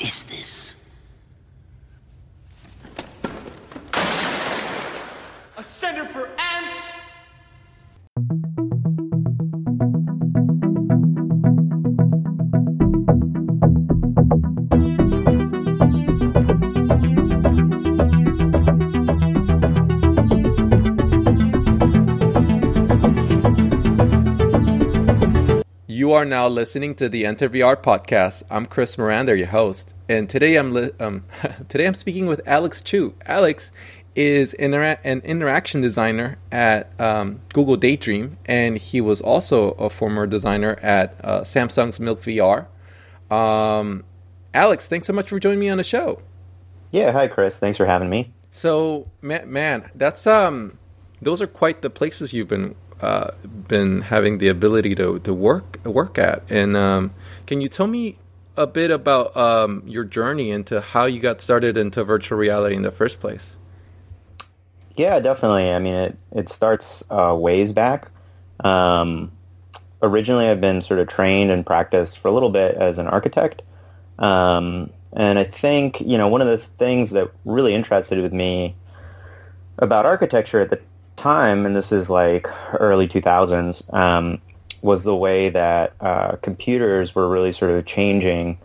is this? A center for are now listening to the Enter VR podcast. I'm Chris Miranda, your host, and today I'm li- um, today I'm speaking with Alex Chu. Alex is intera- an interaction designer at um, Google Daydream, and he was also a former designer at uh, Samsung's Milk VR. Um, Alex, thanks so much for joining me on the show. Yeah, hi Chris. Thanks for having me. So, man, man that's um, those are quite the places you've been uh, been having the ability to, to work work at. And um, can you tell me a bit about um, your journey into how you got started into virtual reality in the first place? Yeah, definitely. I mean, it it starts uh, ways back. Um, originally, I've been sort of trained and practiced for a little bit as an architect. Um, and I think you know one of the things that really interested with me about architecture at the time, and this is like early 2000s, um, was the way that uh, computers were really sort of changing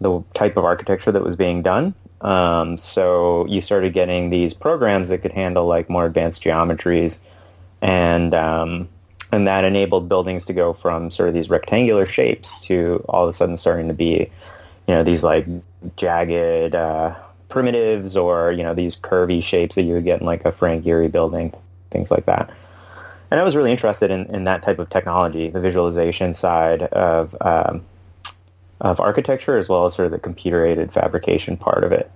the type of architecture that was being done. Um, so you started getting these programs that could handle like more advanced geometries, and um, and that enabled buildings to go from sort of these rectangular shapes to all of a sudden starting to be, you know, these like jagged uh, primitives or you know these curvy shapes that you would get in like a Frank Gehry building things like that. And I was really interested in, in that type of technology, the visualization side of um, of architecture, as well as sort of the computer-aided fabrication part of it.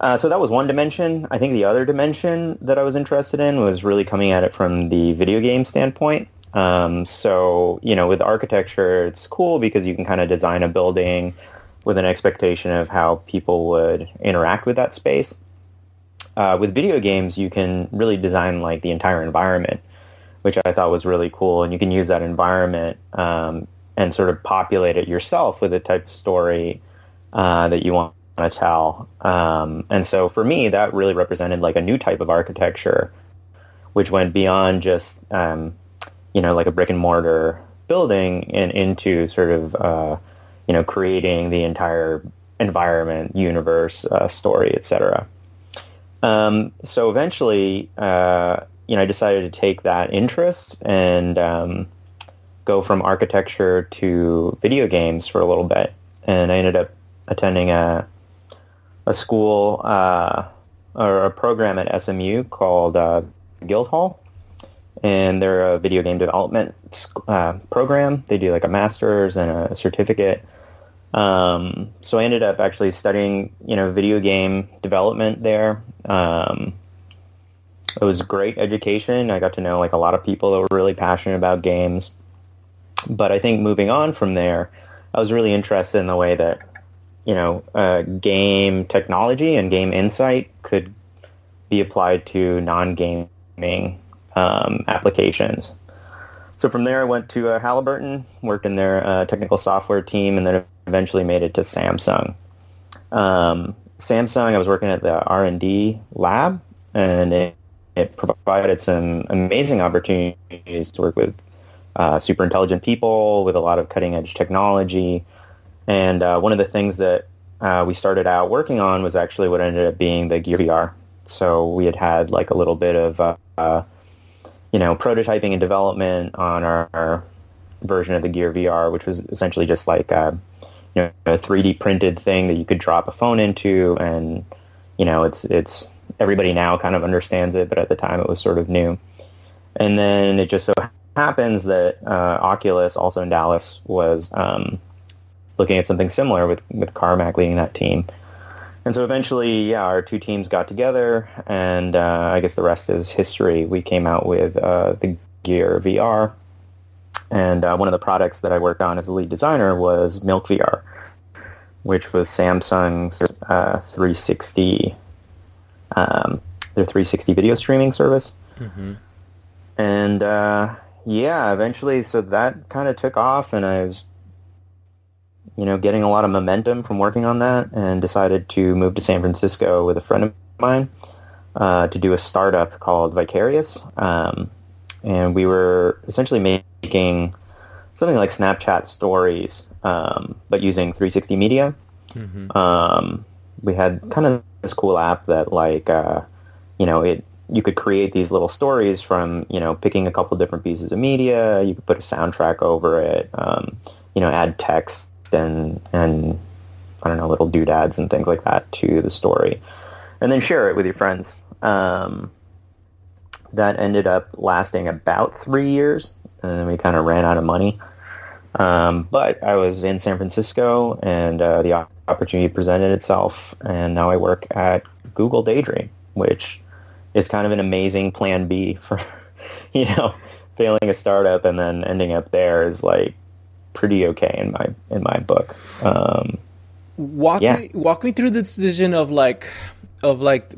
Uh, so that was one dimension. I think the other dimension that I was interested in was really coming at it from the video game standpoint. Um, so, you know, with architecture, it's cool because you can kind of design a building with an expectation of how people would interact with that space uh, with video games, you can really design like the entire environment, which I thought was really cool. And you can use that environment um, and sort of populate it yourself with the type of story uh, that you want to tell. Um, and so for me, that really represented like a new type of architecture, which went beyond just um, you know like a brick and mortar building and into sort of uh, you know creating the entire environment, universe, uh, story, etc. Um, so eventually, uh, you know, I decided to take that interest and um, go from architecture to video games for a little bit. And I ended up attending a a school uh, or a program at SMU called uh, Guildhall, and they're a video game development uh, program. They do like a master's and a certificate. Um, so I ended up actually studying, you know, video game development there. Um, it was great education. I got to know like a lot of people that were really passionate about games. But I think moving on from there, I was really interested in the way that, you know, uh, game technology and game insight could be applied to non-gaming um, applications. So from there, I went to uh, Halliburton, worked in their uh, technical software team, and then eventually made it to Samsung. Um, Samsung, I was working at the R&D lab, and it, it provided some amazing opportunities to work with uh, super intelligent people with a lot of cutting edge technology. And uh, one of the things that uh, we started out working on was actually what ended up being the Gear VR. So we had had like a little bit of, uh, uh, you know, prototyping and development on our, our, version of the Gear VR, which was essentially just like uh, know, a 3D printed thing that you could drop a phone into, and you know, it's it's everybody now kind of understands it, but at the time it was sort of new. And then it just so happens that uh, Oculus, also in Dallas, was um, looking at something similar with with Carmack leading that team. And so eventually, yeah, our two teams got together, and uh, I guess the rest is history. We came out with uh, the Gear VR, and uh, one of the products that I worked on as a lead designer was Milk VR, which was Samsung's uh, 360, um, their 360 video streaming service. Mm-hmm. And uh, yeah, eventually, so that kind of took off, and I was you know, getting a lot of momentum from working on that and decided to move to San Francisco with a friend of mine uh, to do a startup called Vicarious. Um, and we were essentially making something like Snapchat stories, um, but using 360 media. Mm-hmm. Um, we had kind of this cool app that like, uh, you know, it you could create these little stories from you know picking a couple different pieces of media. You could put a soundtrack over it. Um, you know, add text and and I don't know little doodads and things like that to the story, and then share it with your friends. Um, that ended up lasting about three years, and then we kind of ran out of money. Um, but I was in San Francisco, and uh, the opportunity presented itself, and now I work at Google Daydream, which is kind of an amazing plan B for, you know, failing a startup and then ending up there is like pretty okay in my in my book. Um, walk yeah. me walk me through the decision of like of like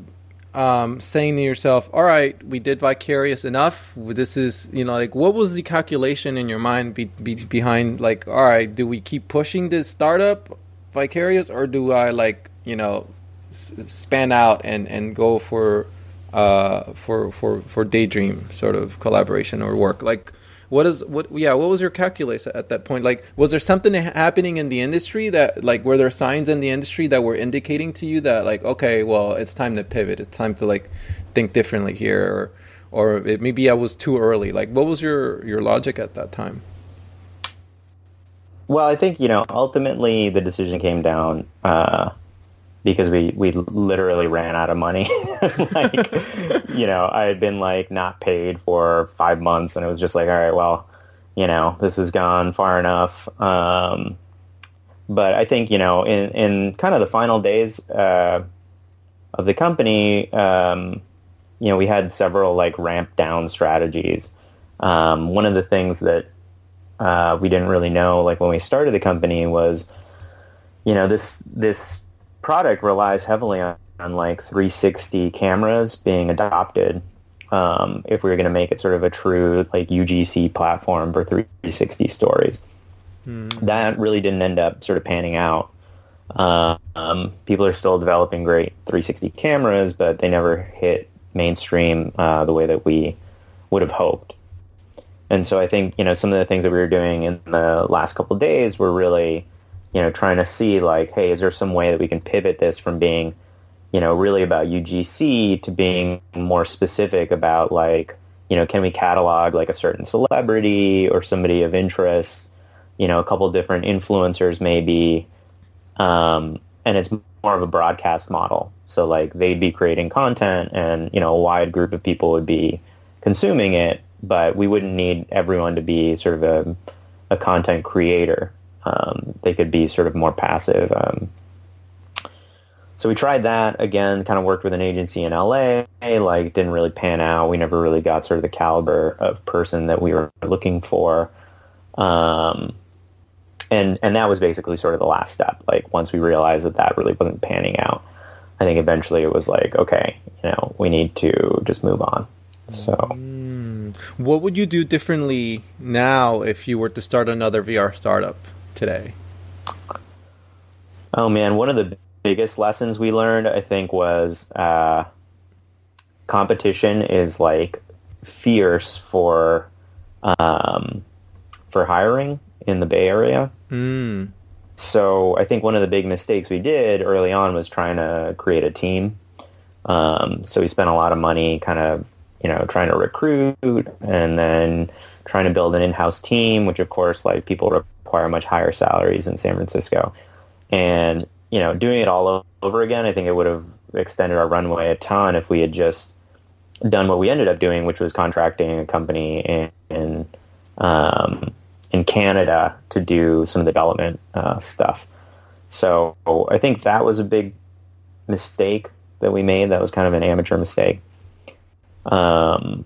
um, saying to yourself, "All right, we did vicarious enough. This is you know like what was the calculation in your mind be, be, behind like, all right, do we keep pushing this startup vicarious or do I like you know s- span out and and go for uh, for for for daydream sort of collaboration or work like what is what yeah what was your calculus at that point? Like was there something happening in the industry that like were there signs in the industry that were indicating to you that like okay well it's time to pivot. It's time to like think differently here or or it, maybe I was too early. Like what was your your logic at that time? Well I think you know ultimately the decision came down uh, because we we literally ran out of money. like, you know, I had been like not paid for five months, and it was just like, all right, well, you know, this has gone far enough. Um, but I think you know, in in kind of the final days uh, of the company, um, you know, we had several like ramp down strategies. Um, one of the things that uh, we didn't really know, like when we started the company, was you know this this product relies heavily on, on like 360 cameras being adopted um, if we were going to make it sort of a true like UGC platform for 360 stories. Hmm. That really didn't end up sort of panning out. Um, people are still developing great 360 cameras, but they never hit mainstream uh, the way that we would have hoped. And so I think you know some of the things that we were doing in the last couple days were really you know, trying to see like, hey, is there some way that we can pivot this from being, you know, really about UGC to being more specific about like, you know, can we catalog like a certain celebrity or somebody of interest, you know, a couple different influencers maybe, um, and it's more of a broadcast model. So like they'd be creating content and, you know, a wide group of people would be consuming it, but we wouldn't need everyone to be sort of a, a content creator um, they could be sort of more passive. Um, so we tried that again. Kind of worked with an agency in LA. Like didn't really pan out. We never really got sort of the caliber of person that we were looking for. Um, and and that was basically sort of the last step. Like once we realized that that really wasn't panning out, I think eventually it was like, okay, you know, we need to just move on. So. Mm. What would you do differently now if you were to start another VR startup? Today? Oh man, one of the biggest lessons we learned, I think, was uh, competition is like fierce for um, for hiring in the Bay Area. Mm. So I think one of the big mistakes we did early on was trying to create a team. Um, so we spent a lot of money, kind of, you know, trying to recruit and then trying to build an in-house team, which of course, like people require much higher salaries in San Francisco. And, you know, doing it all over again, I think it would have extended our runway a ton if we had just done what we ended up doing, which was contracting a company in, in, um, in Canada to do some development uh, stuff. So I think that was a big mistake that we made. That was kind of an amateur mistake. Um,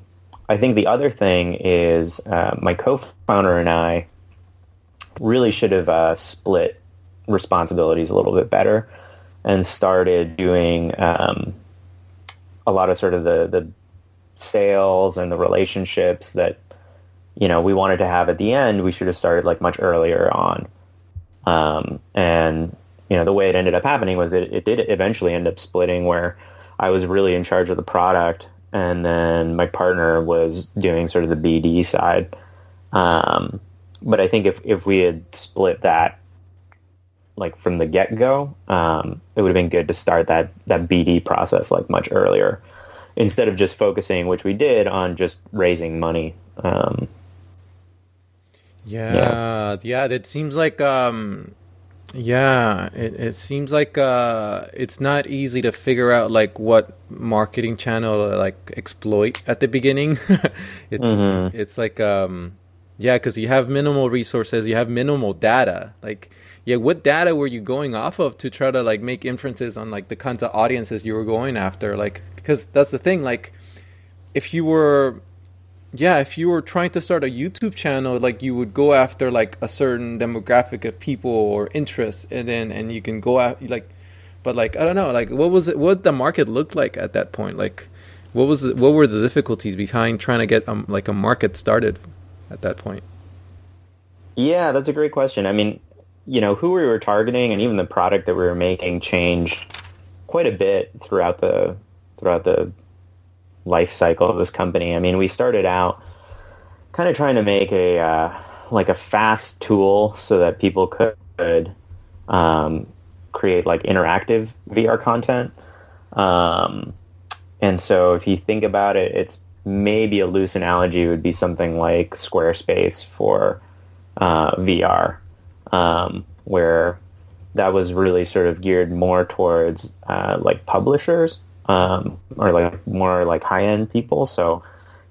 I think the other thing is uh, my co-founder and I really should have uh, split responsibilities a little bit better and started doing um, a lot of sort of the, the sales and the relationships that you know we wanted to have at the end. We should have started like much earlier on. Um, and you know, the way it ended up happening was it, it did eventually end up splitting where I was really in charge of the product and then my partner was doing sort of the BD side. Um, but I think if, if we had split that like from the get go, um, it would have been good to start that, that BD process like much earlier instead of just focusing, which we did, on just raising money. Um, yeah, yeah, yeah, that seems like um, yeah, it, it seems like uh, it's not easy to figure out like what marketing channel like exploit at the beginning. it's mm-hmm. it's like um, yeah, because you have minimal resources, you have minimal data. Like, yeah, what data were you going off of to try to like make inferences on like the kinds of audiences you were going after? Like, because that's the thing. Like, if you were yeah, if you were trying to start a YouTube channel, like you would go after like a certain demographic of people or interests, and then and you can go out like, but like I don't know, like what was it? What the market looked like at that point? Like, what was it, what were the difficulties behind trying to get um, like a market started at that point? Yeah, that's a great question. I mean, you know, who we were targeting and even the product that we were making changed quite a bit throughout the throughout the life cycle of this company. I mean, we started out kind of trying to make a uh, like a fast tool so that people could um, create like interactive VR content. Um, and so if you think about it, it's maybe a loose analogy would be something like Squarespace for uh, VR, um, where that was really sort of geared more towards uh, like publishers um, or like more like high end people. So,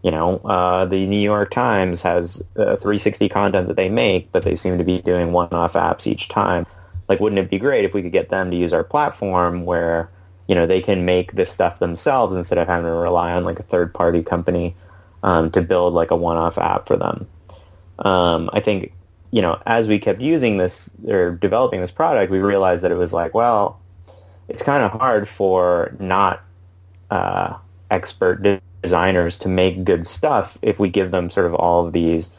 you know, uh, the New York Times has uh, 360 content that they make, but they seem to be doing one-off apps each time. Like, wouldn't it be great if we could get them to use our platform where, you know, they can make this stuff themselves instead of having to rely on like a third-party company um, to build like a one-off app for them. Um, I think, you know, as we kept using this or developing this product, we realized that it was like, well, it's kind of hard for not uh, expert designers to make good stuff if we give them sort of all of these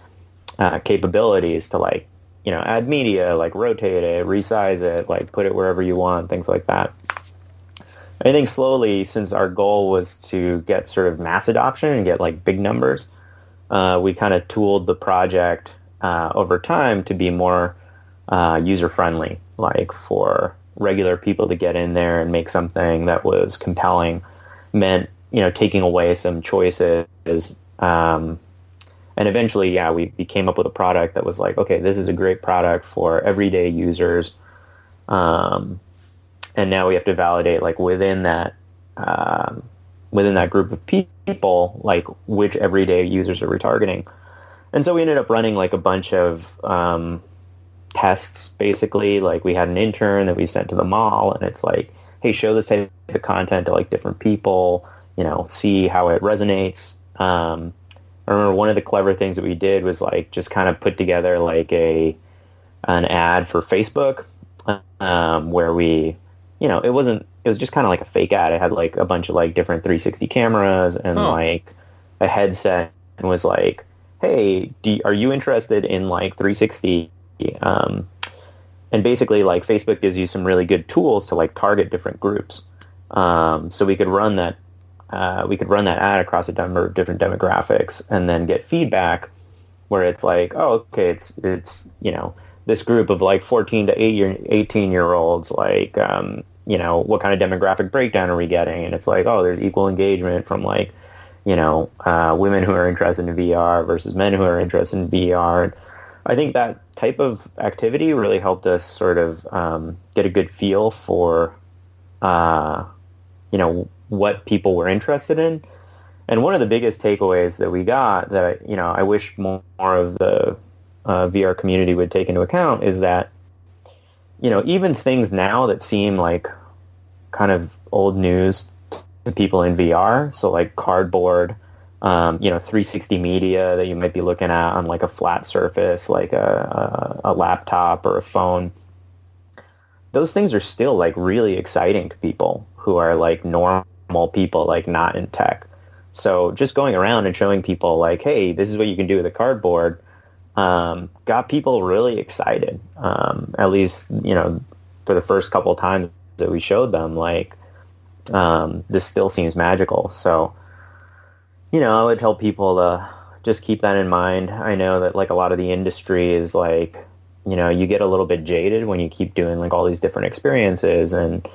uh, capabilities to like you know add media like rotate it resize it like put it wherever you want things like that i think slowly since our goal was to get sort of mass adoption and get like big numbers uh, we kind of tooled the project uh, over time to be more uh, user friendly like for regular people to get in there and make something that was compelling. Meant you know taking away some choices um, and eventually yeah we, we came up with a product that was like okay this is a great product for everyday users um, and now we have to validate like within that um, within that group of people like which everyday users are retargeting and so we ended up running like a bunch of um, tests basically. Like we had an intern that we sent to the mall and it's like, hey, show this type of content to like different people, you know, see how it resonates. Um, I remember one of the clever things that we did was like just kind of put together like a an ad for Facebook um, where we, you know, it wasn't. It was just kind of like a fake ad. It had like a bunch of like different 360 cameras and oh. like a headset, and was like, "Hey, you, are you interested in like 360 um, and basically, like Facebook gives you some really good tools to like target different groups. Um, so we could run that uh, we could run that ad across a number of different demographics and then get feedback where it's like, oh, okay, it's it's you know this group of like 14 to 18 year olds, like um, you know what kind of demographic breakdown are we getting? And it's like, oh, there's equal engagement from like you know uh, women who are interested in VR versus men who are interested in VR. And I think that type of activity really helped us sort of um, get a good feel for, uh, you know, what people were interested in. And one of the biggest takeaways that we got that, you know, I wish more, of the uh, VR community would take into account is that, you know, even things now that seem like kind of old news to people in VR, so like cardboard, um, you know, 360 media that you might be looking at on like a flat surface, like a, a, a laptop or a phone. Those things are still like really exciting to people who are like normal people, like not in tech. So just going around and showing people like, hey, this is what you can do with a cardboard, um, got people really excited. Um, at least, you know, for the first couple times that we showed them, like, um, this still seems magical. So, you know, I would tell people to just keep that in mind. I know that like a lot of the industry is like, you know, you get a little bit jaded when you keep doing like all these different experiences and,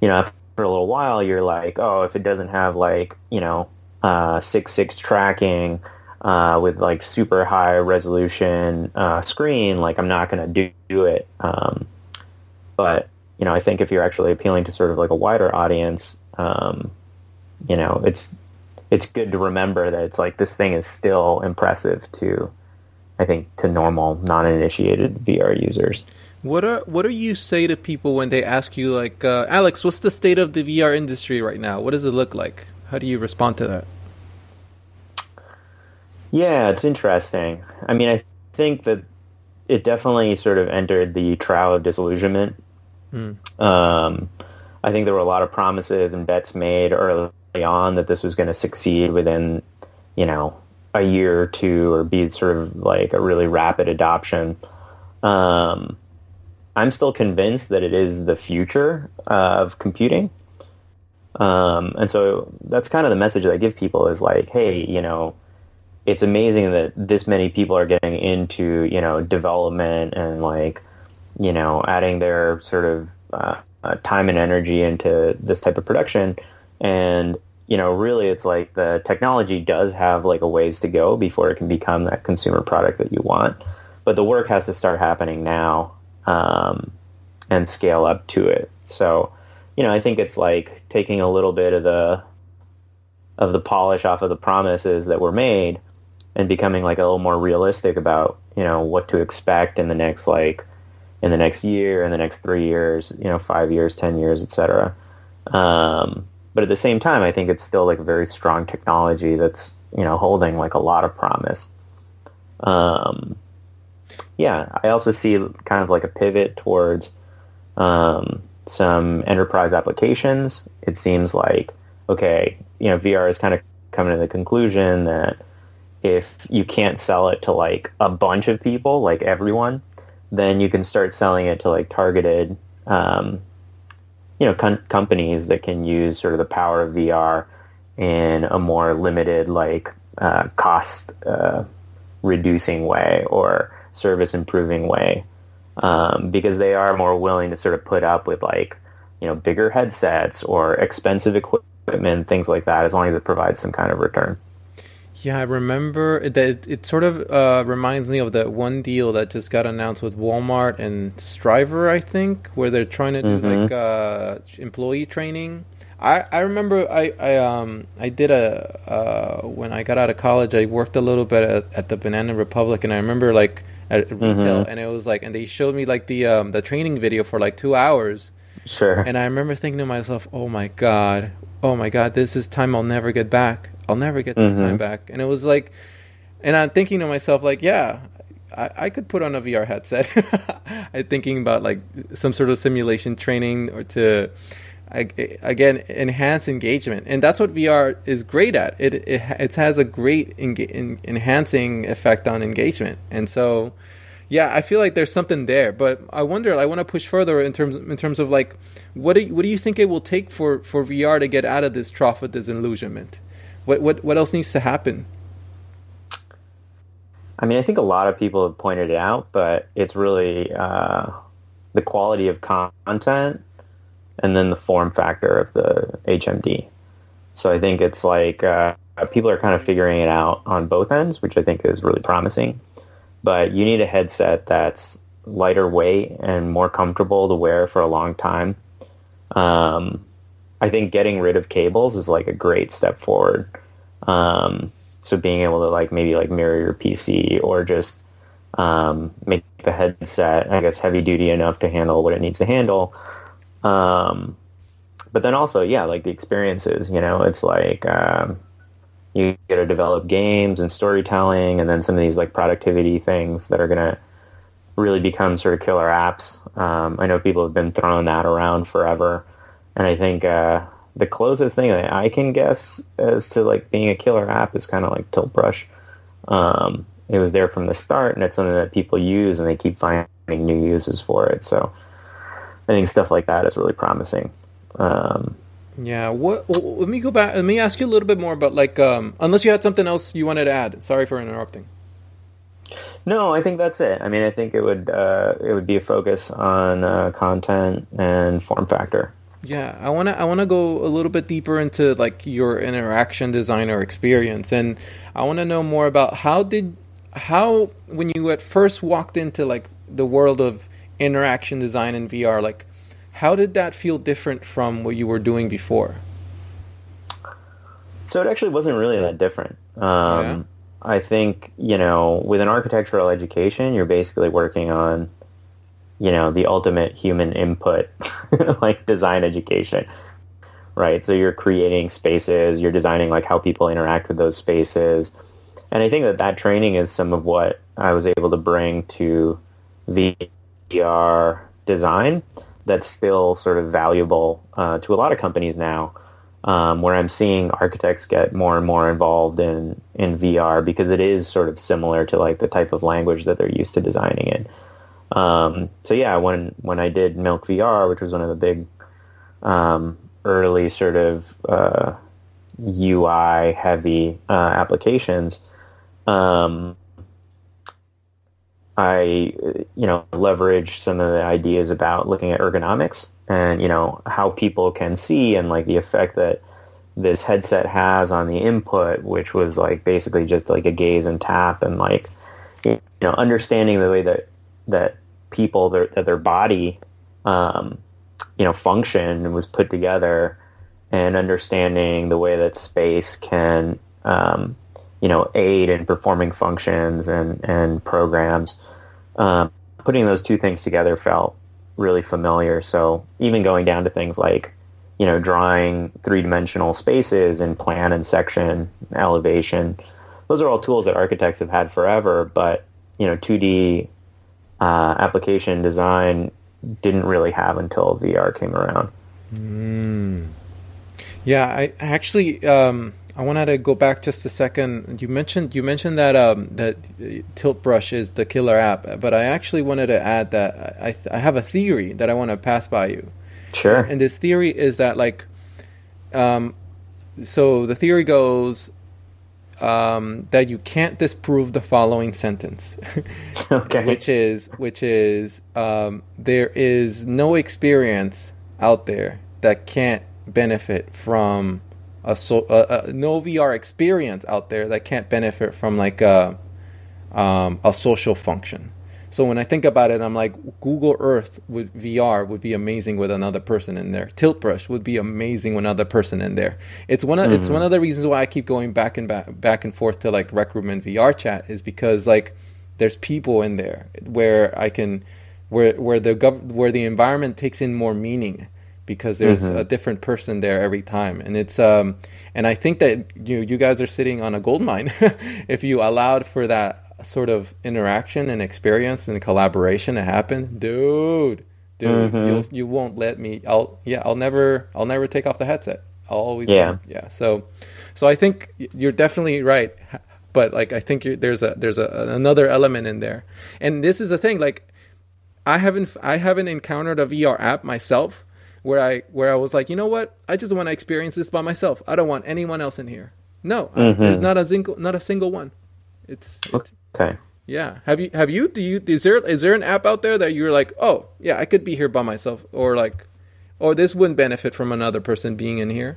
you know, after a little while you're like, oh, if it doesn't have like, you know, uh, six six tracking uh, with like super high resolution uh, screen, like I'm not going to do, do it. Um, but you know, I think if you're actually appealing to sort of like a wider audience, um, you know, it's it's good to remember that it's like this thing is still impressive to, I think, to normal non-initiated VR users. What are what do you say to people when they ask you like, uh, Alex, what's the state of the VR industry right now? What does it look like? How do you respond to that? Yeah, it's interesting. I mean, I think that it definitely sort of entered the trial of disillusionment. Hmm. Um, I think there were a lot of promises and bets made early on that this was going to succeed within, you know, a year or two or be sort of like a really rapid adoption. Um, I'm still convinced that it is the future of computing. Um, and so that's kind of the message that I give people is like, hey, you know, it's amazing that this many people are getting into, you know, development and like, you know, adding their sort of uh, uh, time and energy into this type of production. And, you know, really it's like the technology does have like a ways to go before it can become that consumer product that you want. But the work has to start happening now um, and scale up to it. So, you know, I think it's like taking a little bit of the of the polish off of the promises that were made and becoming like a little more realistic about, you know, what to expect in the next like in the next year, in the next three years, you know, five years, ten years, etc. Um, but at the same time, I think it's still like a very strong technology that's you know holding like a lot of promise. Um, yeah, I also see kind of like a pivot towards um, some enterprise applications. It seems like okay, you know, VR is kind of coming to the conclusion that if you can't sell it to like a bunch of people, like everyone, then you can start selling it to like targeted, um, you know, com- companies that can use sort of the power of VR in a more limited, like uh, cost uh, reducing way or service improving way, um, because they are more willing to sort of put up with like, you know, bigger headsets or expensive equipment, things like that, as long as it provides some kind of return. Yeah, I remember that it, sort of uh, reminds me of that one deal that just got announced with Walmart and Strivr, I think, where they're trying to do mm-hmm. like uh, employee training. I, I remember I, I um I did a uh, when I got out of college I worked a little bit at, at the Banana Republic and I remember like at retail mm-hmm. and it was like and they showed me like the um the training video for like two hours sure and I remember thinking to myself oh my god oh my god this is time I'll never get back I'll never get this mm-hmm. time back. And it was like, and I'm thinking to myself, like, yeah, I, I could put on a VR headset. I'm thinking about like some sort of simulation training or to, again, enhance engagement. And that's what VR is great at. It, it, it has a great enga- enhancing effect on engagement. And so, yeah, I feel like there's something there, but I wonder. I want to push further in terms in terms of like, what do you, what do you think it will take for for VR to get out of this trough of disillusionment? What what what else needs to happen? I mean, I think a lot of people have pointed it out, but it's really uh, the quality of content and then the form factor of the HMD. So I think it's like uh, people are kind of figuring it out on both ends, which I think is really promising. But you need a headset that's lighter weight and more comfortable to wear for a long time. Um, I think getting rid of cables is like a great step forward. Um, so being able to like maybe like mirror your PC or just um, make the headset, I guess, heavy duty enough to handle what it needs to handle. Um, but then also, yeah, like the experiences, you know, it's like um, you get to develop games and storytelling and then some of these like productivity things that are going to really become sort of killer apps. Um, I know people have been throwing that around forever. And I think uh, the closest thing that I can guess as to like being a killer app is kind of like Tilt Brush. Um, it was there from the start, and it's something that people use, and they keep finding new uses for it. So I think stuff like that is really promising. Um, yeah. What? Let me go back. Let me ask you a little bit more about like, um, unless you had something else you wanted to add. Sorry for interrupting. No, I think that's it. I mean, I think it would uh, it would be a focus on uh, content and form factor. Yeah, I wanna I wanna go a little bit deeper into like your interaction designer experience, and I want to know more about how did how when you at first walked into like the world of interaction design in VR, like how did that feel different from what you were doing before? So it actually wasn't really that different. Um, yeah. I think, you know, with an architectural education, you're basically working on, you know, the ultimate human input, like design education, right? So you're creating spaces, you're designing like how people interact with those spaces. And I think that that training is some of what I was able to bring to VR design that's still sort of valuable uh, to a lot of companies now um, where I'm seeing architects get more and more involved in, in VR because it is sort of similar to like the type of language that they're used to designing in. Um, so yeah, when when I did Milk VR, which was one of the big um, early sort of uh, UI heavy uh, applications, um, I you know leveraged some of the ideas about looking at ergonomics and you know how people can see and like the effect that this headset has on the input, which was like basically just like a gaze and tap and like you know understanding the way that that people their, that their body um, you know function was put together and understanding the way that space can um, you know aid in performing functions and and programs um, putting those two things together felt really familiar. So even going down to things like, you know, drawing three-dimensional spaces in plan and section, elevation, those are all tools that architects have had forever, but, you know, 2D uh, application design didn't really have until VR came around. Mm. Yeah, I actually, um, I wanted to go back just a second. You mentioned you mentioned that um, that Tilt Brush is the killer app, but I actually wanted to add that I I have a theory that I want to pass by you. Sure. And this theory is that like, um, so the theory goes um, that you can't disprove the following sentence, okay. which is which is um, there is no experience out there that can't benefit from a, so, a, a no VR experience out there that can't benefit from like a um, a social function. So when I think about it, I'm like Google Earth with VR would be amazing with another person in there. Tilt Brush would be amazing with another person in there. It's one of mm-hmm. it's one of the reasons why I keep going back and back back and forth to like Rec Room and VR chat is because like there's people in there where I can where where the gov- where the environment takes in more meaning because there's mm-hmm. a different person there every time and it's um and i think that you you guys are sitting on a gold mine if you allowed for that sort of interaction and experience and collaboration to happen dude dude mm-hmm. you'll you won't let me i'll yeah i'll never i'll never take off the headset i'll always yeah yeah so so i think you're definitely right but like i think there's a there's a another element in there and this is the thing like i haven't i haven't encountered a vr app myself where I where I was like, you know what? I just want to experience this by myself. I don't want anyone else in here. No, mm-hmm. I, there's not a single not a single one. It's, it's okay. Yeah. Have you have you do you is there is there an app out there that you're like, oh yeah, I could be here by myself, or like, or this wouldn't benefit from another person being in here?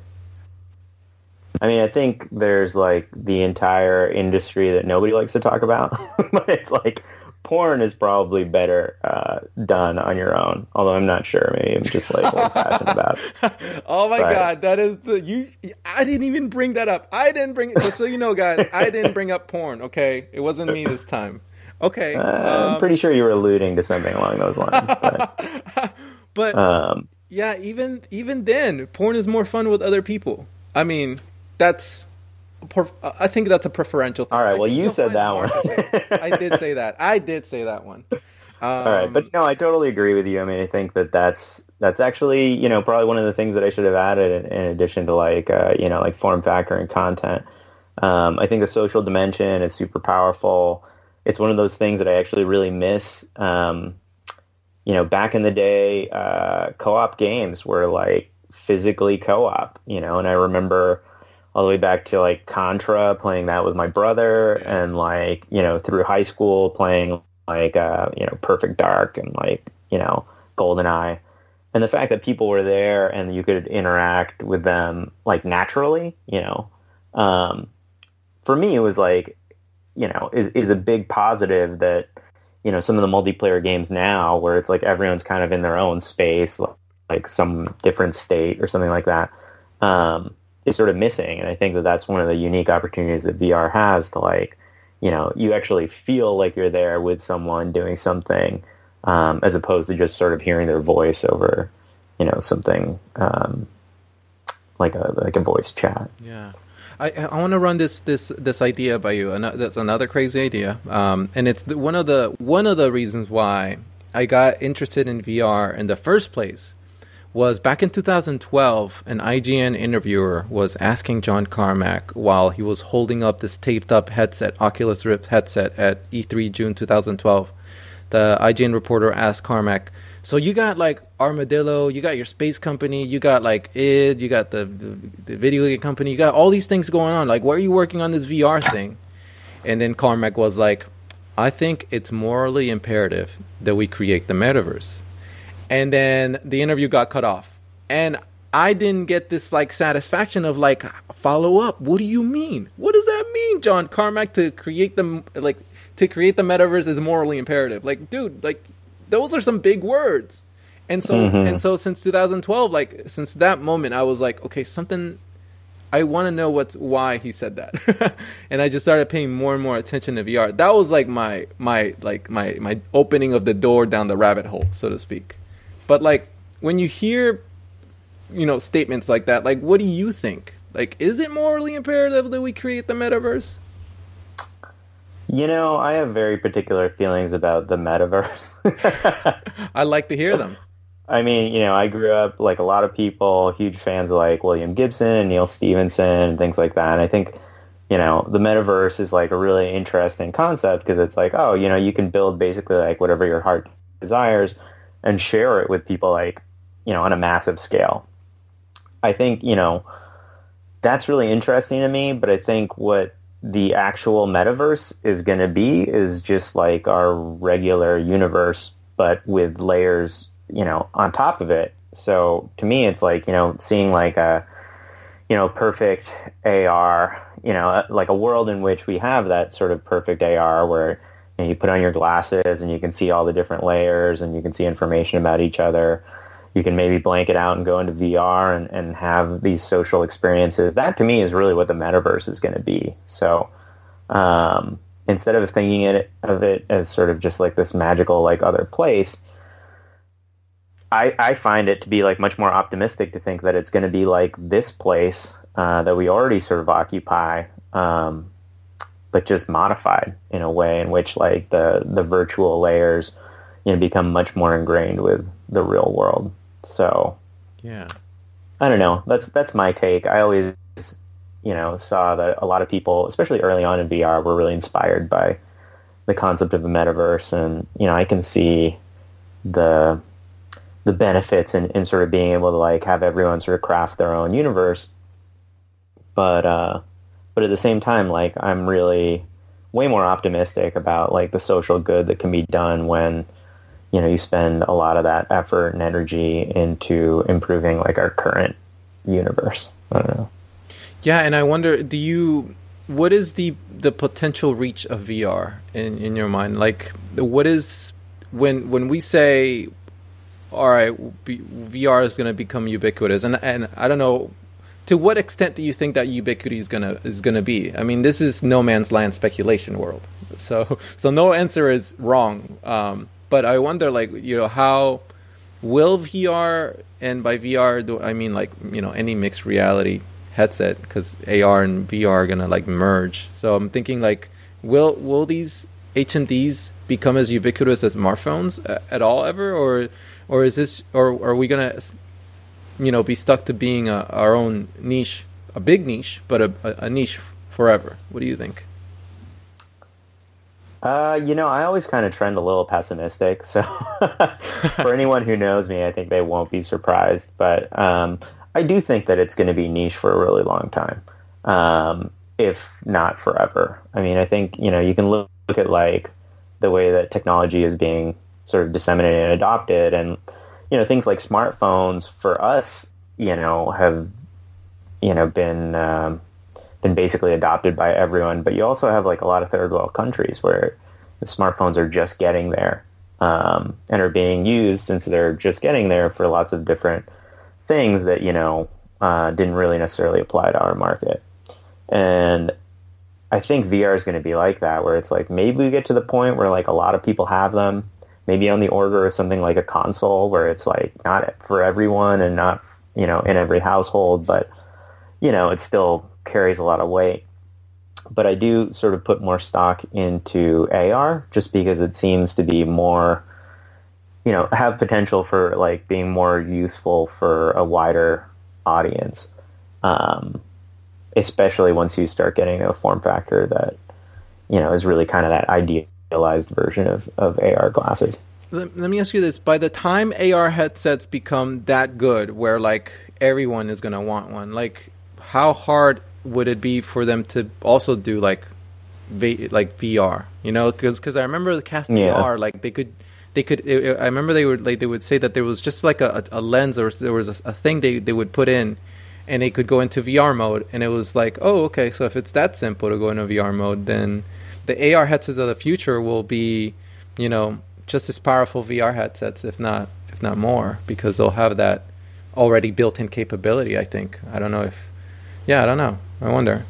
I mean, I think there's like the entire industry that nobody likes to talk about, but it's like porn is probably better uh, done on your own. Although I'm not sure. Maybe I'm just like passionate about. It. oh my but, god, that is the you. I didn't even bring that up. I didn't bring. Just so you know, guys, I didn't bring up porn. Okay, it wasn't me this time. Okay, uh, um, I'm pretty sure you were alluding to something along those lines. But, but um, yeah, even even then, porn is more fun with other people. I mean, that's I think that's a preferential. Thing. All right. Well, you said that one. I did say that. I did say that one. Um, All right, but no, I totally agree with you. I mean, I think that that's that's actually you know probably one of the things that I should have added in, in addition to like uh, you know like form factor and content. Um, I think the social dimension is super powerful. it's one of those things that I actually really miss. Um, you know, back in the day, uh, co-op games were like physically co-op, you know, and I remember all the way back to like Contra, playing that with my brother, yes. and like you know through high school playing like uh, you know Perfect Dark and like you know Golden Eye, and the fact that people were there and you could interact with them like naturally, you know, um, for me it was like you know is is a big positive that you know some of the multiplayer games now where it's like everyone's kind of in their own space like, like some different state or something like that um, is sort of missing. And I think that that's one of the unique opportunities that VR has to like, you know, you actually feel like you're there with someone doing something um, as opposed to just sort of hearing their voice over, you know, something um, like a like a voice chat. Yeah. I, I want to run this this this idea by you. That's another crazy idea, um, and it's the, one of the one of the reasons why I got interested in VR in the first place was back in 2012, an IGN interviewer was asking John Carmack while he was holding up this taped up headset, Oculus Rift headset at E3 June 2012. The IGN reporter asked Carmack, so you got like Armadillo, you got your space company, you got like id, you got the, the, the video game company, you got all these things going on. Like, why are you working on this VR thing? And then Carmack was like, I think it's morally imperative that we create the metaverse and then the interview got cut off. And i didn't get this like satisfaction of like follow up. What do you mean? What does that mean john? Carmack to create the like to create the metaverse is morally imperative. Like dude like those are some big words. And so mm-hmm. and so since 2012 like since that moment i was like okay something I want to know what's why he said that, and I just started paying more and more attention to VR. That was like my my like my my opening of the door down the rabbit hole, so to speak. But like when you hear, you know, statements like that, like what do you think? Like, is it morally imperative that we create the metaverse? You know, I have very particular feelings about the metaverse. I like to hear them. I mean, you know, I grew up like a lot of people, huge fans of like William Gibson, Neal Stephenson, and things like that. And I think, you know, the metaverse is like a really interesting concept because it's like, oh, you know, you can build basically like whatever your heart desires and share it with people like, you know, on a massive scale. I think, you know, that's really interesting to me, but I think what the actual metaverse is going to be is just like our regular universe, but with layers, you know, on top of it. So to me, it's like, you know, seeing like a, you know, perfect AR, you know, like a world in which we have that sort of perfect AR where and you put on your glasses and you can see all the different layers and you can see information about each other. You can maybe blank it out and go into VR and, and have these social experiences. That to me is really what the metaverse is going to be. So um, instead of thinking it, of it as sort of just like this magical like other place, I, I find it to be like much more optimistic to think that it's going to be like this place uh, that we already sort of occupy um, but just modified in a way in which like the the virtual layers you know become much more ingrained with the real world. So yeah, I don't know. That's that's my take. I always you know saw that a lot of people, especially early on in VR, were really inspired by the concept of the metaverse, and you know I can see the the benefits in, in sort of being able to like have everyone sort of craft their own universe. But uh, but at the same time, like I'm really way more optimistic about like the social good that can be done when you know you spend a lot of that effort and energy into improving like our current universe. I don't know. Yeah, and I wonder, do you? What is the the potential reach of VR in in your mind? Like, what is when when we say, all right, VR is going to become ubiquitous, and and I don't know to what extent do you think that ubiquity is gonna is gonna be? I mean, this is no man's land speculation world, so so no answer is wrong. Um, but I wonder, like you know, how will VR and by VR do I mean like you know any mixed reality headset because AR and VR are gonna like merge. So I'm thinking like, will will these HMDs become as ubiquitous as smartphones at all ever, or or is this or are we gonna you know, be stuck to being a, our own niche, a big niche, but a, a, niche forever. What do you think? Uh, you know, I always kind of trend a little pessimistic. So for anyone who knows me, I think they won't be surprised. But um, I do think that it's going to be niche for a really long time, um, if not forever. I mean, I think you know you can look at like the way that technology is being sort of disseminated and adopted, and you know things like smartphones for us, you know, have you know been um, been basically adopted by everyone. But you also have like a lot of third world countries where the smartphones are just getting there um, and are being used since they're just getting there for lots of different things that you know uh, didn't really necessarily apply to our market. And I think VR is going to be like that, where it's like maybe we get to the point where like a lot of people have them, maybe on the order of something like a console, where it's like not for everyone and not you know in every household, but you know it still carries a lot of weight. But I do sort of put more stock into AR just because it seems to be more, you know, have potential for like being more useful for a wider audience. Um, especially once you start getting a form factor that, you know, is really kind of that idealized version of, of AR glasses. Let, let me ask you this. By the time AR headsets become that good where like everyone is going to want one, like how hard would it be for them to also do like v- like VR? You know, because I remember the cast yeah. VR, like they could they could. It, I remember they would like they would say that there was just like a, a lens or there was a, a, thing they they would put in, and they could go into VR mode, and it was like, oh, okay, so if it's that simple to go into VR mode, then the AR headsets of the future will be, you know, just as powerful VR headsets, if not if not more, because they'll have that already built-in capability. I think. I don't know if yeah, I don't know. I wonder.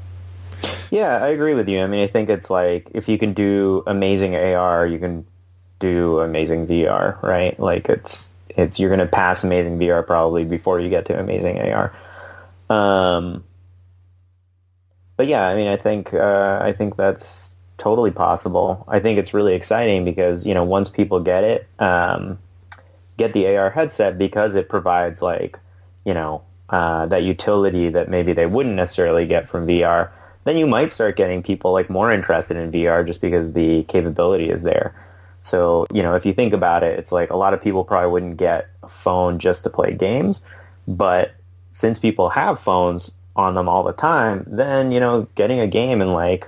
Yeah, I agree with you. I mean, I think it's like if you can do amazing AR, you can do amazing VR, right? Like it's it's you're going to pass amazing VR probably before you get to amazing AR. Um, but yeah, I mean, I think uh, I think that's totally possible. I think it's really exciting because you know once people get it, um, get the AR headset because it provides like you know uh, that utility that maybe they wouldn't necessarily get from VR, then you might start getting people like more interested in VR just because the capability is there. So, you know, if you think about it, it's like a lot of people probably wouldn't get a phone just to play games, but since people have phones on them all the time, then, you know, getting a game and like,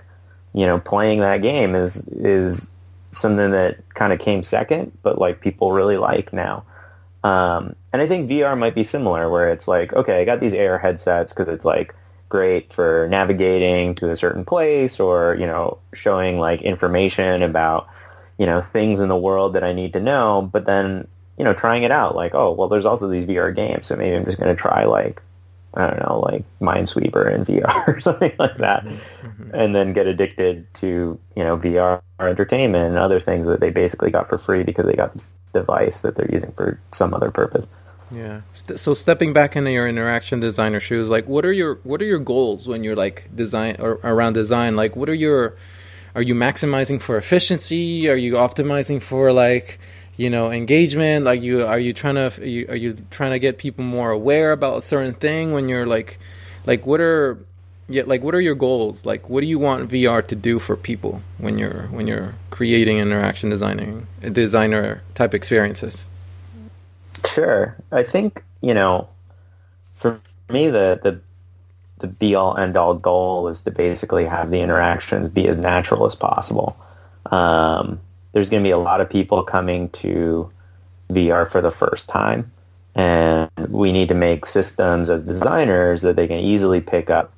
you know, playing that game is is something that kind of came second, but like people really like now. Um, and I think VR might be similar, where it's like, okay, I got these AR headsets because it's like great for navigating to a certain place, or you know, showing like information about you know things in the world that I need to know. But then you know, trying it out, like, oh, well, there's also these VR games, so maybe I'm just going to try like I don't know, like Minesweeper in VR or something like that, mm-hmm. and then get addicted to you know VR entertainment and other things that they basically got for free because they got this device that they're using for some other purpose. Yeah. So stepping back into your interaction designer shoes, like what are your what are your goals when you're like design or around design? Like what are your are you maximizing for efficiency? Are you optimizing for like you know engagement like you are you trying to are you, are you trying to get people more aware about a certain thing when you're like like what are yeah like what are your goals? Like what do you want vr to do for people when you're when you're creating interaction designing designer type experiences? Sure. I think you know for me the the the be all end all goal is to basically have the interactions be as natural as possible. Um, there's going to be a lot of people coming to VR for the first time. And we need to make systems as designers that they can easily pick up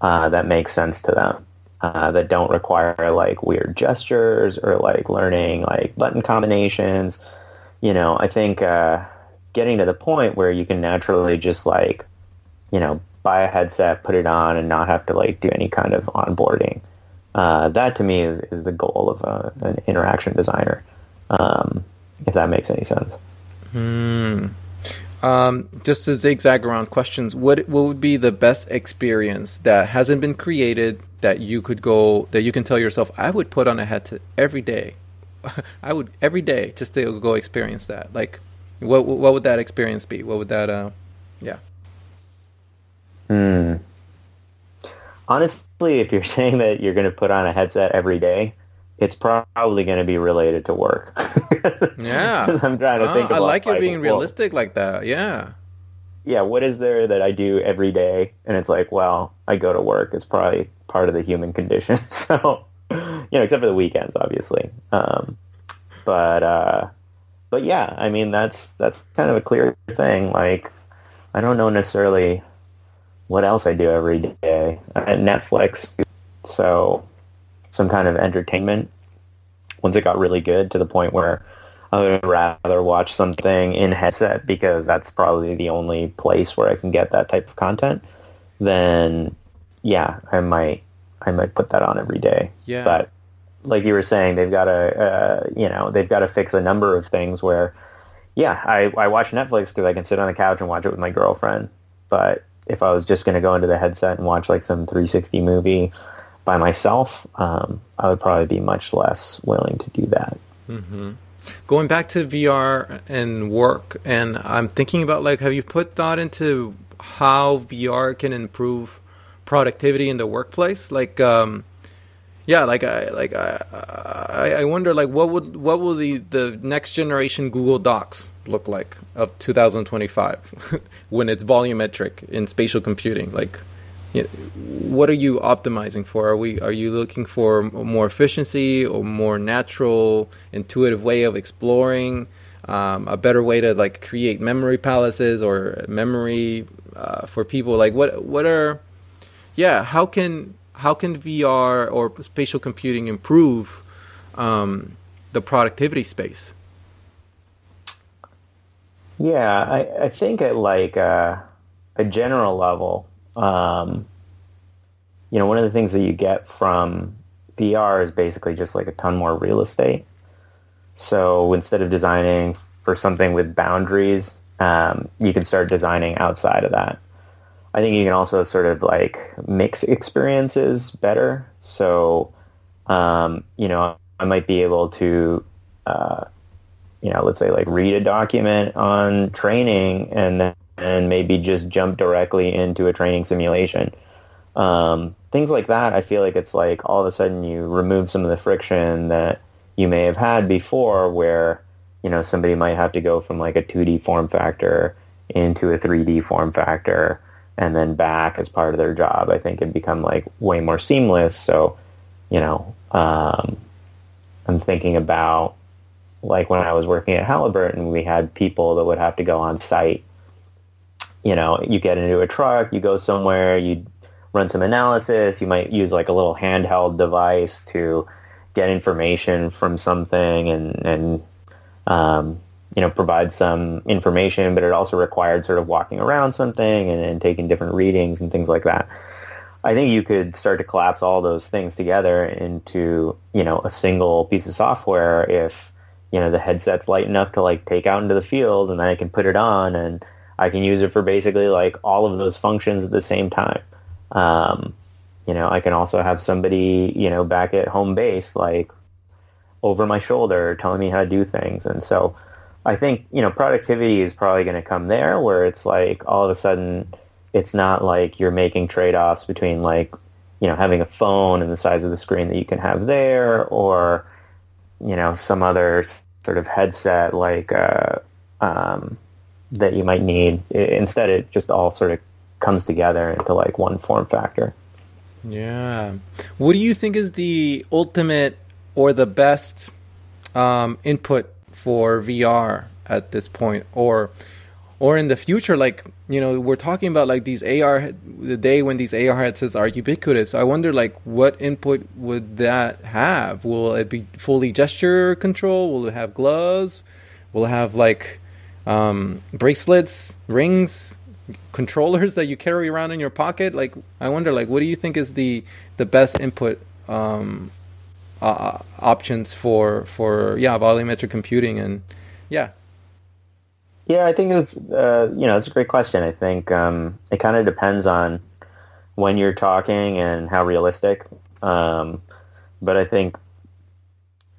uh, that make sense to them, uh, that don't require like weird gestures or like learning like button combinations. You know, I think uh, getting to the point where you can naturally just like, you know, buy a headset, put it on, and not have to like do any kind of onboarding uh, that to me is, is the goal of a, an interaction designer, um, if that makes any sense. Hmm. Um, just to zigzag around questions, what what would be the best experience that hasn't been created that you could go that you can tell yourself I would put on a headset every day, I would every day just to go experience that. Like, what what would that experience be? What would that? Uh, yeah. Hmm honestly, if you're saying that you're going to put on a headset every day, it's probably going to be related to work. yeah, I'm trying to Oh, think. I like it being well, realistic like that. Yeah. yeah, what is there that I do every day? And it's like, well, I go to work. It's probably part of the human condition. So, you know, except for the weekends, obviously. Um, but, uh, but yeah, I mean, that's, that's kind of a clear thing. Like, I don't know necessarily what else I do every day. At Netflix, so some kind of entertainment. Once it got really good to the point where I would rather watch something in headset because that's probably the only place where I can get that type of content. Then, yeah, I might I might put that on every day. Yeah. But like you were saying, they've got to uh, you know they've got to fix a number of things where, yeah, I I watch Netflix because I can sit on the couch and watch it with my girlfriend. But if I was just going to go into the headset and watch like some 360 movie by myself, um, I would probably be much less willing to do that. going back to VR and work, and I'm thinking about like, have you put thought into how VR can improve productivity in the workplace? Like, um, yeah, like I like I I wonder like what would what will the the next generation Google Docs look like of 2025 when it's volumetric in spatial computing? Like, you what are you optimizing for? Are we are you looking for more efficiency or more natural, intuitive way of exploring? Um, a better way to like create memory palaces or memory uh, for people. Like, what what are yeah? How can how can VR or spatial computing improve um, the productivity space? Yeah, I, I think at like uh, a general level, um, you know, one of the things that you get from VR is basically just like a ton more real estate. So instead of designing for something with boundaries, um, you can start designing outside of that. I think you can also sort of like mix experiences better. So, um, you know, I might be able to, uh, you know, let's say like read a document on training and then and maybe just jump directly into a training simulation. Um, things like that, I feel like it's like all of a sudden you remove some of the friction that you may have had before where, you know, somebody might have to go from like a 2D form factor into a 3D form factor and then back as part of their job. I think it'd become like way more seamless. So, you know, um, I'm thinking about like when I was working at Halliburton, we had people that would have to go on site. You know, you get into a truck, you go somewhere, you run some analysis, you might use like a little handheld device to get information from something and, and um, you know, provide some information, but it also required sort of walking around something and, and taking different readings and things like that. I think you could start to collapse all those things together into, you know, a single piece of software if, you know, the headset's light enough to like take out into the field and then I can put it on and I can use it for basically like all of those functions at the same time. Um, you know, I can also have somebody, you know, back at home base, like over my shoulder telling me how to do things. And so I think, you know, productivity is probably going to come there where it's like all of a sudden it's not like you're making trade-offs between like, you know, having a phone and the size of the screen that you can have there or, you know, some other sort of headset like, uh, um, that you might need. Instead, it just all sort of comes together into like one form factor. Yeah. What do you think is the ultimate or the best um, input for VR at this point, or or in the future? Like you know, we're talking about like these AR, the day when these AR headsets are ubiquitous. I wonder like what input would that have? Will it be fully gesture control? Will it have gloves? Will it have like um, bracelets, rings? controllers that you carry around in your pocket like i wonder like what do you think is the the best input um uh, options for for yeah volumetric computing and yeah Yeah, I think it's uh, you know it's a great question. I think um, it kind of depends on when you're talking and how realistic. Um, but I think,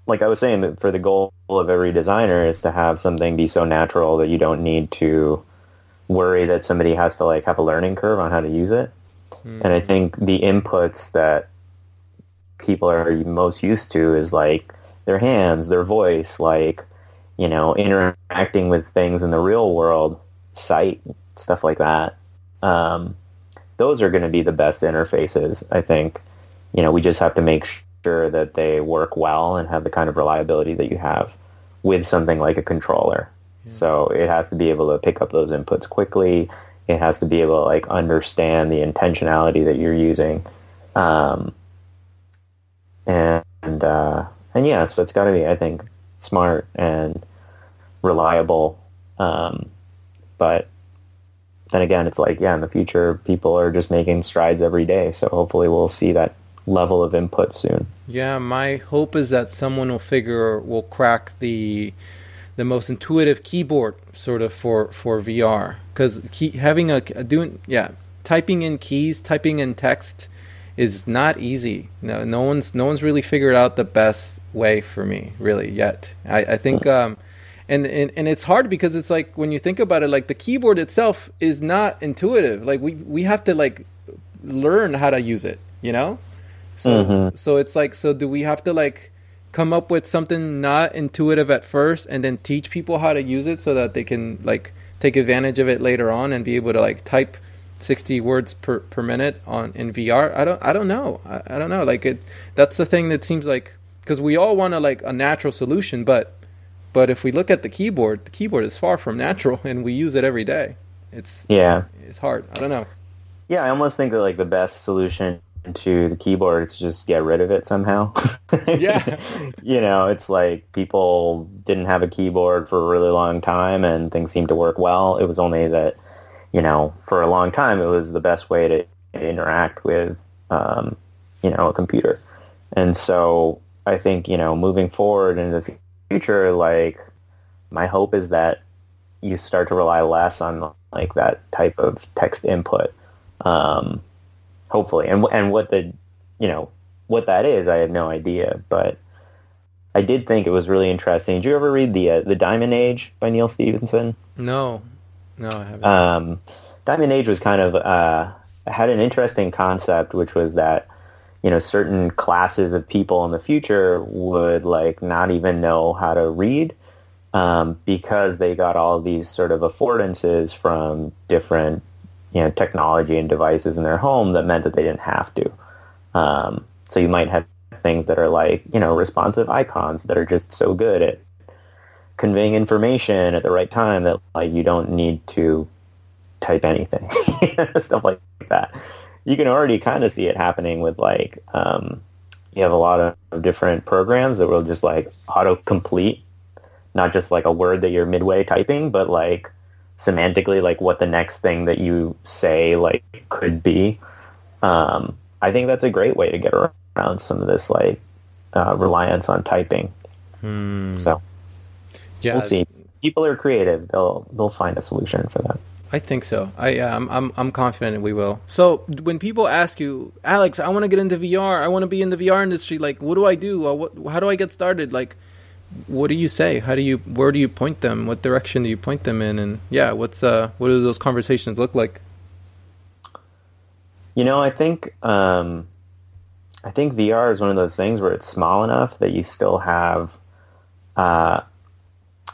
like I was saying, for the goal of every designer is to have something be so natural that you don't need to worry that somebody has to like have a learning curve on how to use it. And I think the inputs that people are most used to is like their hands, their voice, like you know, interacting with things in the real world, sight, stuff like that. Um, those are going to be the best interfaces, I think. You know, we just have to make sure that they work well and have the kind of reliability that you have with something like a controller. Yeah. So it has to be able to pick up those inputs quickly. It has to be able to like understand the intentionality that you're using. Um, and, and, uh, and yeah, so it's got to be, I think, smart and reliable. Um, but then again, it's like, yeah, in the future, people are just making strides every day. So hopefully we'll see that level of input soon. Yeah, my hope is that someone will figure, will crack the the most intuitive keyboard sort of for for VR because having a, a doing yeah typing in keys, typing in text is not easy. No, no one's no one's really figured out the best way for me really yet. I, I think, um, and, and and it's hard because it's like when you think about it, like the keyboard itself is not intuitive. Like we we have to like learn how to use it, you know. So mm-hmm. so it's like so do we have to like come up with something not intuitive at first and then teach people how to use it so that they can like take advantage of it later on and be able to like type 60 words per, per minute on in VR. I don't I don't know. I, I don't know. Like it that's the thing that seems like because we all want a like a natural solution, but but if we look at the keyboard, the keyboard is far from natural and we use it every day. It's Yeah. It's hard. I don't know. Yeah, I almost think that like the best solution to the keyboard is just get rid of it somehow. yeah. you know, it's like people didn't have a keyboard for a really long time and things seemed to work well. It was only that you know, for a long time, it was the best way to interact with, um, you know, a computer. And so I think, you know, moving forward into the future, like, my hope is that you start to rely less on, like, that type of text input, um, hopefully. And, and what the, you know, what that is, I have no idea, but I did think it was really interesting. Did you ever read the uh, the Diamond Age by Neal Stephenson? No, no, I haven't. Um, Diamond Age was kind of uh, had an interesting concept, which was that you know certain classes of people in the future would like not even know how to read um, because they got all these sort of affordances from different you know technology and devices in their home that meant that they didn't have to. Um, so you might have things that are like you know responsive icons that are just so good at conveying information at the right time that like you don't need to type anything, stuff like that. You can already kind of see it happening with like um, you have a lot of different programs that will just like auto complete, not just like a word that you're midway typing, but like semantically like what the next thing that you say like could be. Um, I think that's a great way to get around some of this like uh, reliance on typing. Hmm. So yeah, we'll see. People are creative; they'll they'll find a solution for that. I think so. I I'm I'm I'm confident we will. So when people ask you, Alex, I want to get into VR. I want to be in the VR industry. Like, what do I do? Uh, what, how do I get started? Like, what do you say? How do you where do you point them? What direction do you point them in? And yeah, what's uh what do those conversations look like? You know, I think um, I think VR is one of those things where it's small enough that you still have uh,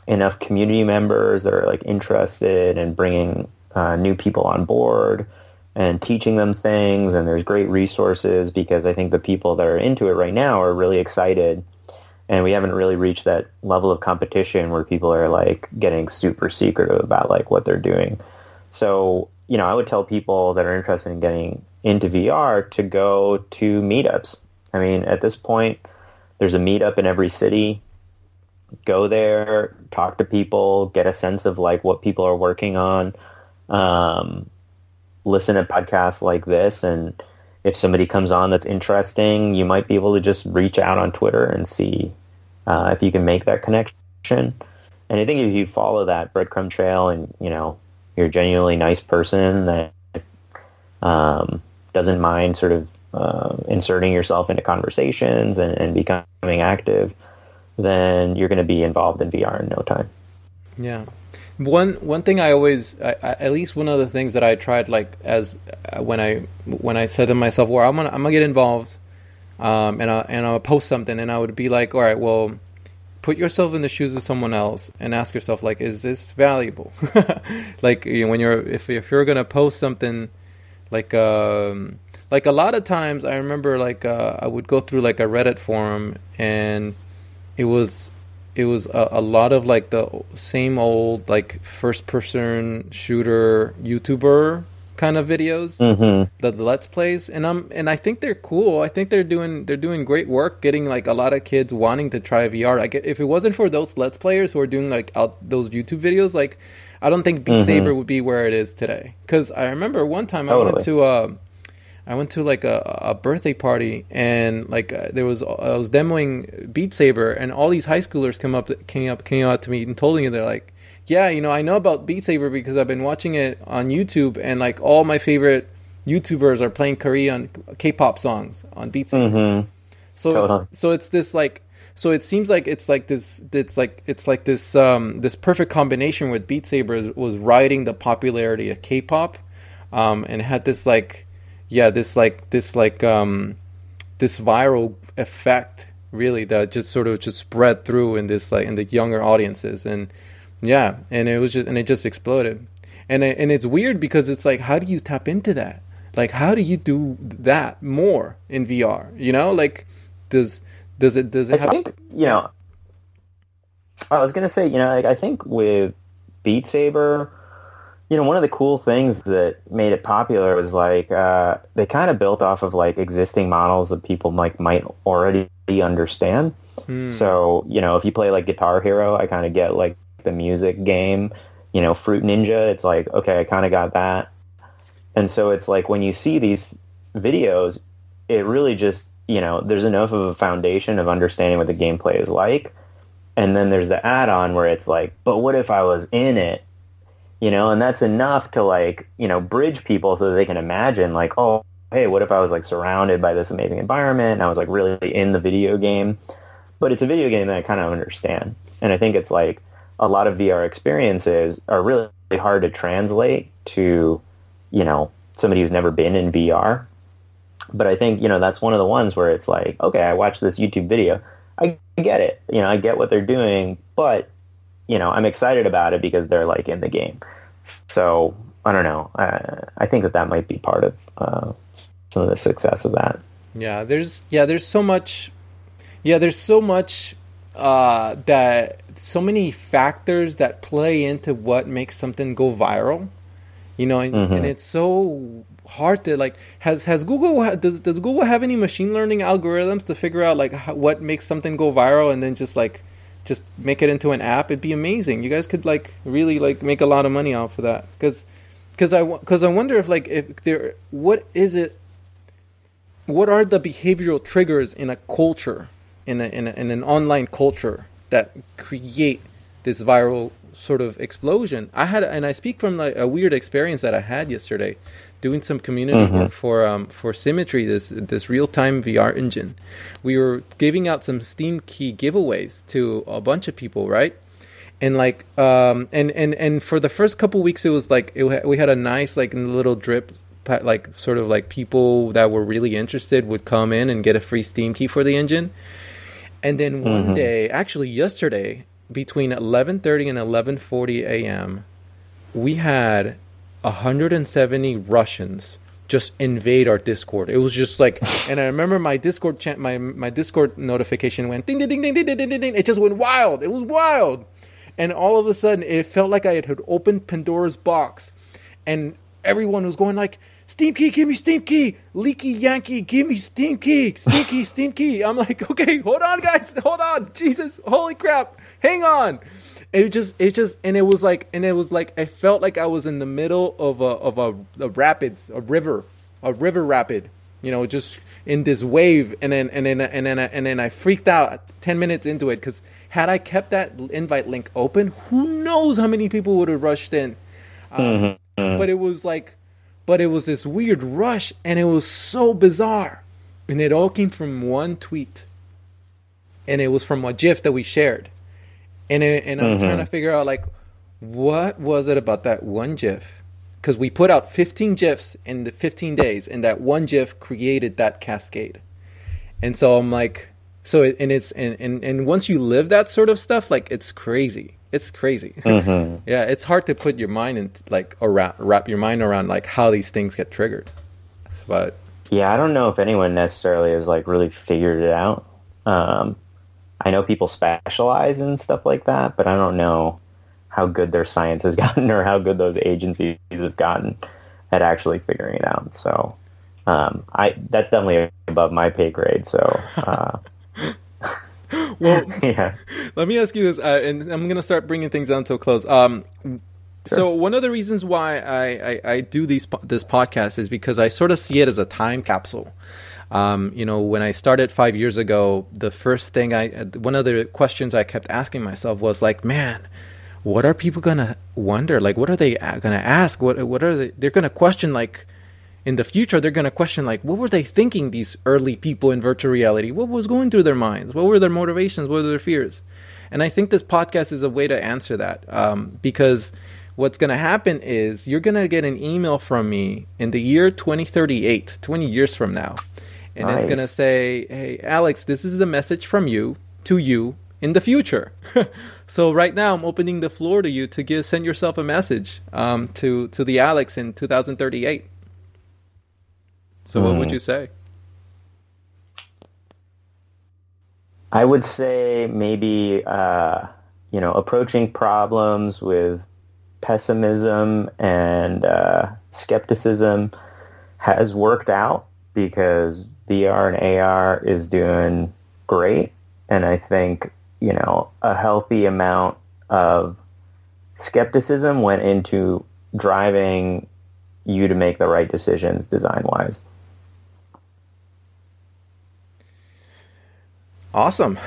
enough community members that are like interested in bringing uh, new people on board and teaching them things and there's great resources because I think the people that are into it right now are really excited and we haven't really reached that level of competition where people are like getting super secretive about like what they're doing. So, you know, I would tell people that are interested in getting into VR to go to meetups. I mean, at this point, there's a meetup in every city go there, talk to people, get a sense of like what people are working on, um, listen to podcasts like this, and if somebody comes on that's interesting, you might be able to just reach out on Twitter and see uh, if you can make that connection. And I think if you follow that breadcrumb trail and you know you're a genuinely nice person that um, doesn't mind sort of uh, inserting yourself into conversations and, and becoming active, then you're going to be involved in VR in no time. Yeah. One one thing I always, I, I, at least one of the things that I tried, like as uh, when I when I said to myself, "Well, I'm gonna I'm gonna get involved," um, and I and I would post something, and I would be like, all right, well, put yourself in the shoes of someone else and ask yourself, like, is this valuable? like you know, when you're if if you're gonna post something, like um, like a lot of times, I remember like uh, I would go through like a Reddit forum, and it was it was a, a, lot of like the same old like first person shooter YouTuber kind of videos, mm-hmm. the, the let's plays, and I'm and I think they're cool. I think they're doing they're doing great work, getting like a lot of kids wanting to try VR. Like if it wasn't for those let's players who are doing like out those YouTube videos, like I don't think Beat mm-hmm. Saber would be where it is today. Because I remember one time totally. I went to uh, I went to like a, a birthday party and like uh, there was I was demoing Beat Saber and all these high schoolers come up came up came out to me and told me they're like yeah, you know, I know about Beat Saber because I've been watching it on YouTube, and like all my favorite YouTubers are playing Korean K-pop songs on Beat Saber. Mm-hmm. So it's, so it's this like so it seems like it's like this it's like it's like this um this perfect combination with Beat Saber was riding the popularity of K-pop, um, and had this like yeah this like this like um this viral effect really that just sort of just spread through in this like in the younger audiences and yeah, and it was just and it just exploded, and it, and it's weird because it's like how do you tap into that? Like how do you do that more in VR? You know, like does does it does it? Have I think you know. I was gonna say, you know, like, I think with Beat Saber, you know, one of the cool things that made it popular was like uh, they kind of built off of like existing models that people like might already understand. Hmm. So you know, if you play like Guitar Hero, I kind of get like the music game, you know, Fruit Ninja, it's like, okay, I kind of got that. And so it's like when you see these videos, it really just, you know, there's enough of a foundation of understanding what the gameplay is like. And then there's the add-on where it's like, but what if I was in it? You know, and that's enough to like, you know, bridge people so that they can imagine like, oh, hey, what if I was like surrounded by this amazing environment and I was like really in the video game? But it's a video game that I kind of understand. And I think it's like a lot of VR experiences are really hard to translate to, you know, somebody who's never been in VR. But I think, you know, that's one of the ones where it's like, okay, I watched this YouTube video. I get it. You know, I get what they're doing, but, you know, I'm excited about it because they're like in the game. So I don't know. I, I think that that might be part of uh, some of the success of that. Yeah, there's yeah, there's so much. Yeah, there's so much uh, that so many factors that play into what makes something go viral you know and, mm-hmm. and, it's so hard to like has has google does, does google have any machine learning algorithms to figure out like how, what makes something go viral and then just like just make it into an app it'd be amazing. You guys could like really like make a lot of money off of that. Because because i because i wonder if like if there what is it what are the behavioral triggers in a culture in, a, in, a, in an online culture that create this viral sort of explosion. I had, and I speak from like a weird experience that I had yesterday, doing some community mm-hmm. work for um, for Simmetri, this this real time VR engine. We were giving out some Steam key giveaways to a bunch of people, right? And like, um, and and and for the first couple weeks, it was like it, we had a nice like little drip. Like sort of like people that were really interested would come in and get a free Steam key for the engine, and then one mm-hmm. day, actually yesterday, between 11:30 and 11:40 a.m., we had 170 Russians just invade our Discord. It was just like, and I remember my Discord chant, my my Discord notification went ding ding ding ding ding ding ding ding. It just went wild. It was wild, and all of a sudden, it felt like I had opened Pandora's box, and everyone was going like Steam key, give me Steam key. Leaky Yankee, give me Steam key. Steam key, Steam key. I'm like, okay, hold on, guys, hold on. Jesus, holy crap, hang on. It just, it just, and it was like, and it was like, I felt like I was in the middle of a of a, a rapids, a river, a river rapid. You know, just in this wave, and then and then and then and then I freaked out ten minutes into it because had I kept that invite link open, who knows how many people would have rushed in. Um, mm-hmm. But it was like but it was this weird rush and it was so bizarre. And it all came from one tweet. And it was from a GIF that we shared. And, it, and I'm mm-hmm. trying to figure out, like, what was it about that one GIF? Because we put out 15 GIFs in the 15 days, and that one GIF created that cascade. and so I'm like, so it, and it's and, and and once you live that sort of stuff, like it's crazy. It's crazy. Mm-hmm. yeah, it's hard to put your mind in like around wrap your mind around like how these things get triggered. But Yeah, I don't know if anyone necessarily has like really figured it out. Um, I know people specialize in stuff like that, but I don't know how good their science has gotten or how good those agencies have gotten at actually figuring it out. So um, I that's definitely above my pay grade. So uh, well, yeah, let me ask you this, uh, and I'm gonna start bringing things down to a close. Um, So one of the reasons why I, I, I do these this podcast is because I sort of see it as a time capsule. Um, you know, when I started five years ago, the first thing I one of the questions I kept asking myself was like, man, what are people gonna wonder? Like, what are they gonna ask? What what are they? They're gonna question like in the future they're to question like what were they thinking these early people in virtual reality what was going through their minds what were their motivations what were their fears and i think this podcast is a way to answer that um, because what's going to happen is you're going to get an email from me in the year 2038 20 years from now and it's going to say hey alex this is the message from you to you in the future. So right now i'm opening the floor to you to give send yourself a message um, to to the alex in 2038 so what would you say? I would say maybe uh, you know approaching problems with pessimism and uh, skepticism has worked out because VR and AR is doing great, and I think you know a healthy amount of skepticism went into driving you to make the right decisions design wise. Awesome.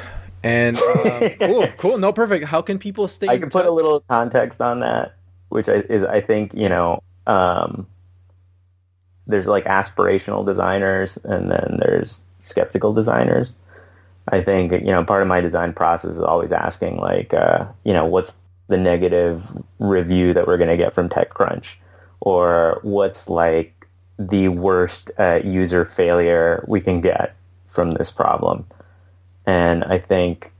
And um, cool, cool. No, perfect. How can people stay? I can put a little context on that, which I, is I think you know um, there's like aspirational designers and then there's skeptical designers. I think you know part of my design process is always asking like uh, you know what's the negative review that we're going to get from TechCrunch, or what's like the worst uh, user failure we can get from this problem. And I think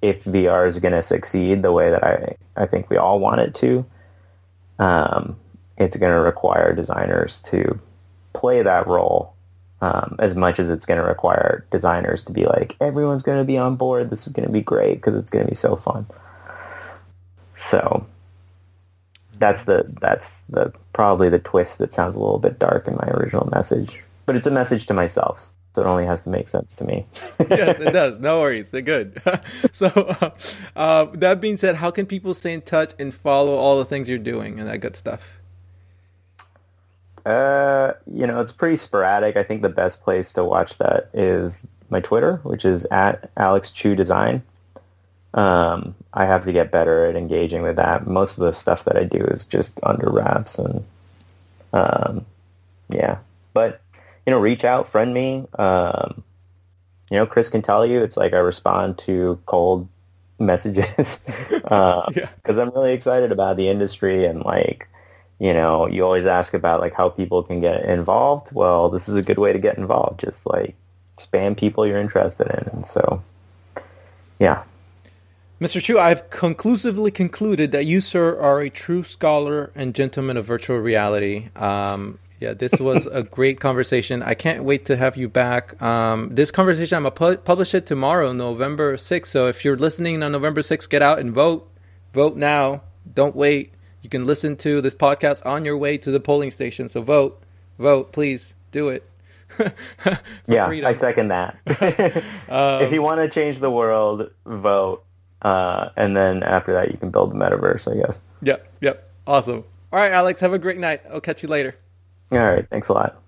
if VR is going to succeed the way that I, I think we all want it to, um, it's going to require designers to play that role um, as much as it's going to require designers to be like, everyone's going to be on board. This is going to be great because it's going to be so fun. So that's the that's the probably the twist that sounds a little bit dark in my original message, but it's a message to myself, so it only has to make sense to me. yes, it does. No worries. They're good. so, uh, uh, that being said, how can people stay in touch and follow all the things you're doing and that good stuff? Uh, you know, it's pretty sporadic. I think the best place to watch that is my Twitter, which is at Alex Chu Design. Um, I have to get better at engaging with that. Most of the stuff that I do is just under wraps, and um, yeah. But you know, reach out, friend me. Um, you know, Chris can tell you it's like I respond to cold messages because Yeah. I'm really excited about the industry and like you know, you always ask about like how people can get involved. Well, this is a good way to get involved. Just like spam people you're interested in. And so, yeah. Mr. Chu, I've conclusively concluded that you, sir, are a true scholar and gentleman of virtual reality. Um, yeah, this was a great conversation. I can't wait to have you back. Um, this conversation, I'm going to pu- publish it tomorrow, November 6th. So if you're listening on November 6th, get out and vote. Vote now. Don't wait. You can listen to this podcast on your way to the polling station. So vote. Vote, please. Do it. Yeah, freedom. I second that. if you want to change the world, vote. Uh, and then after that, you can build the metaverse, I guess. Yep, yep. Awesome. All right, Alex, have a great night. I'll catch you later. All right. Thanks a lot.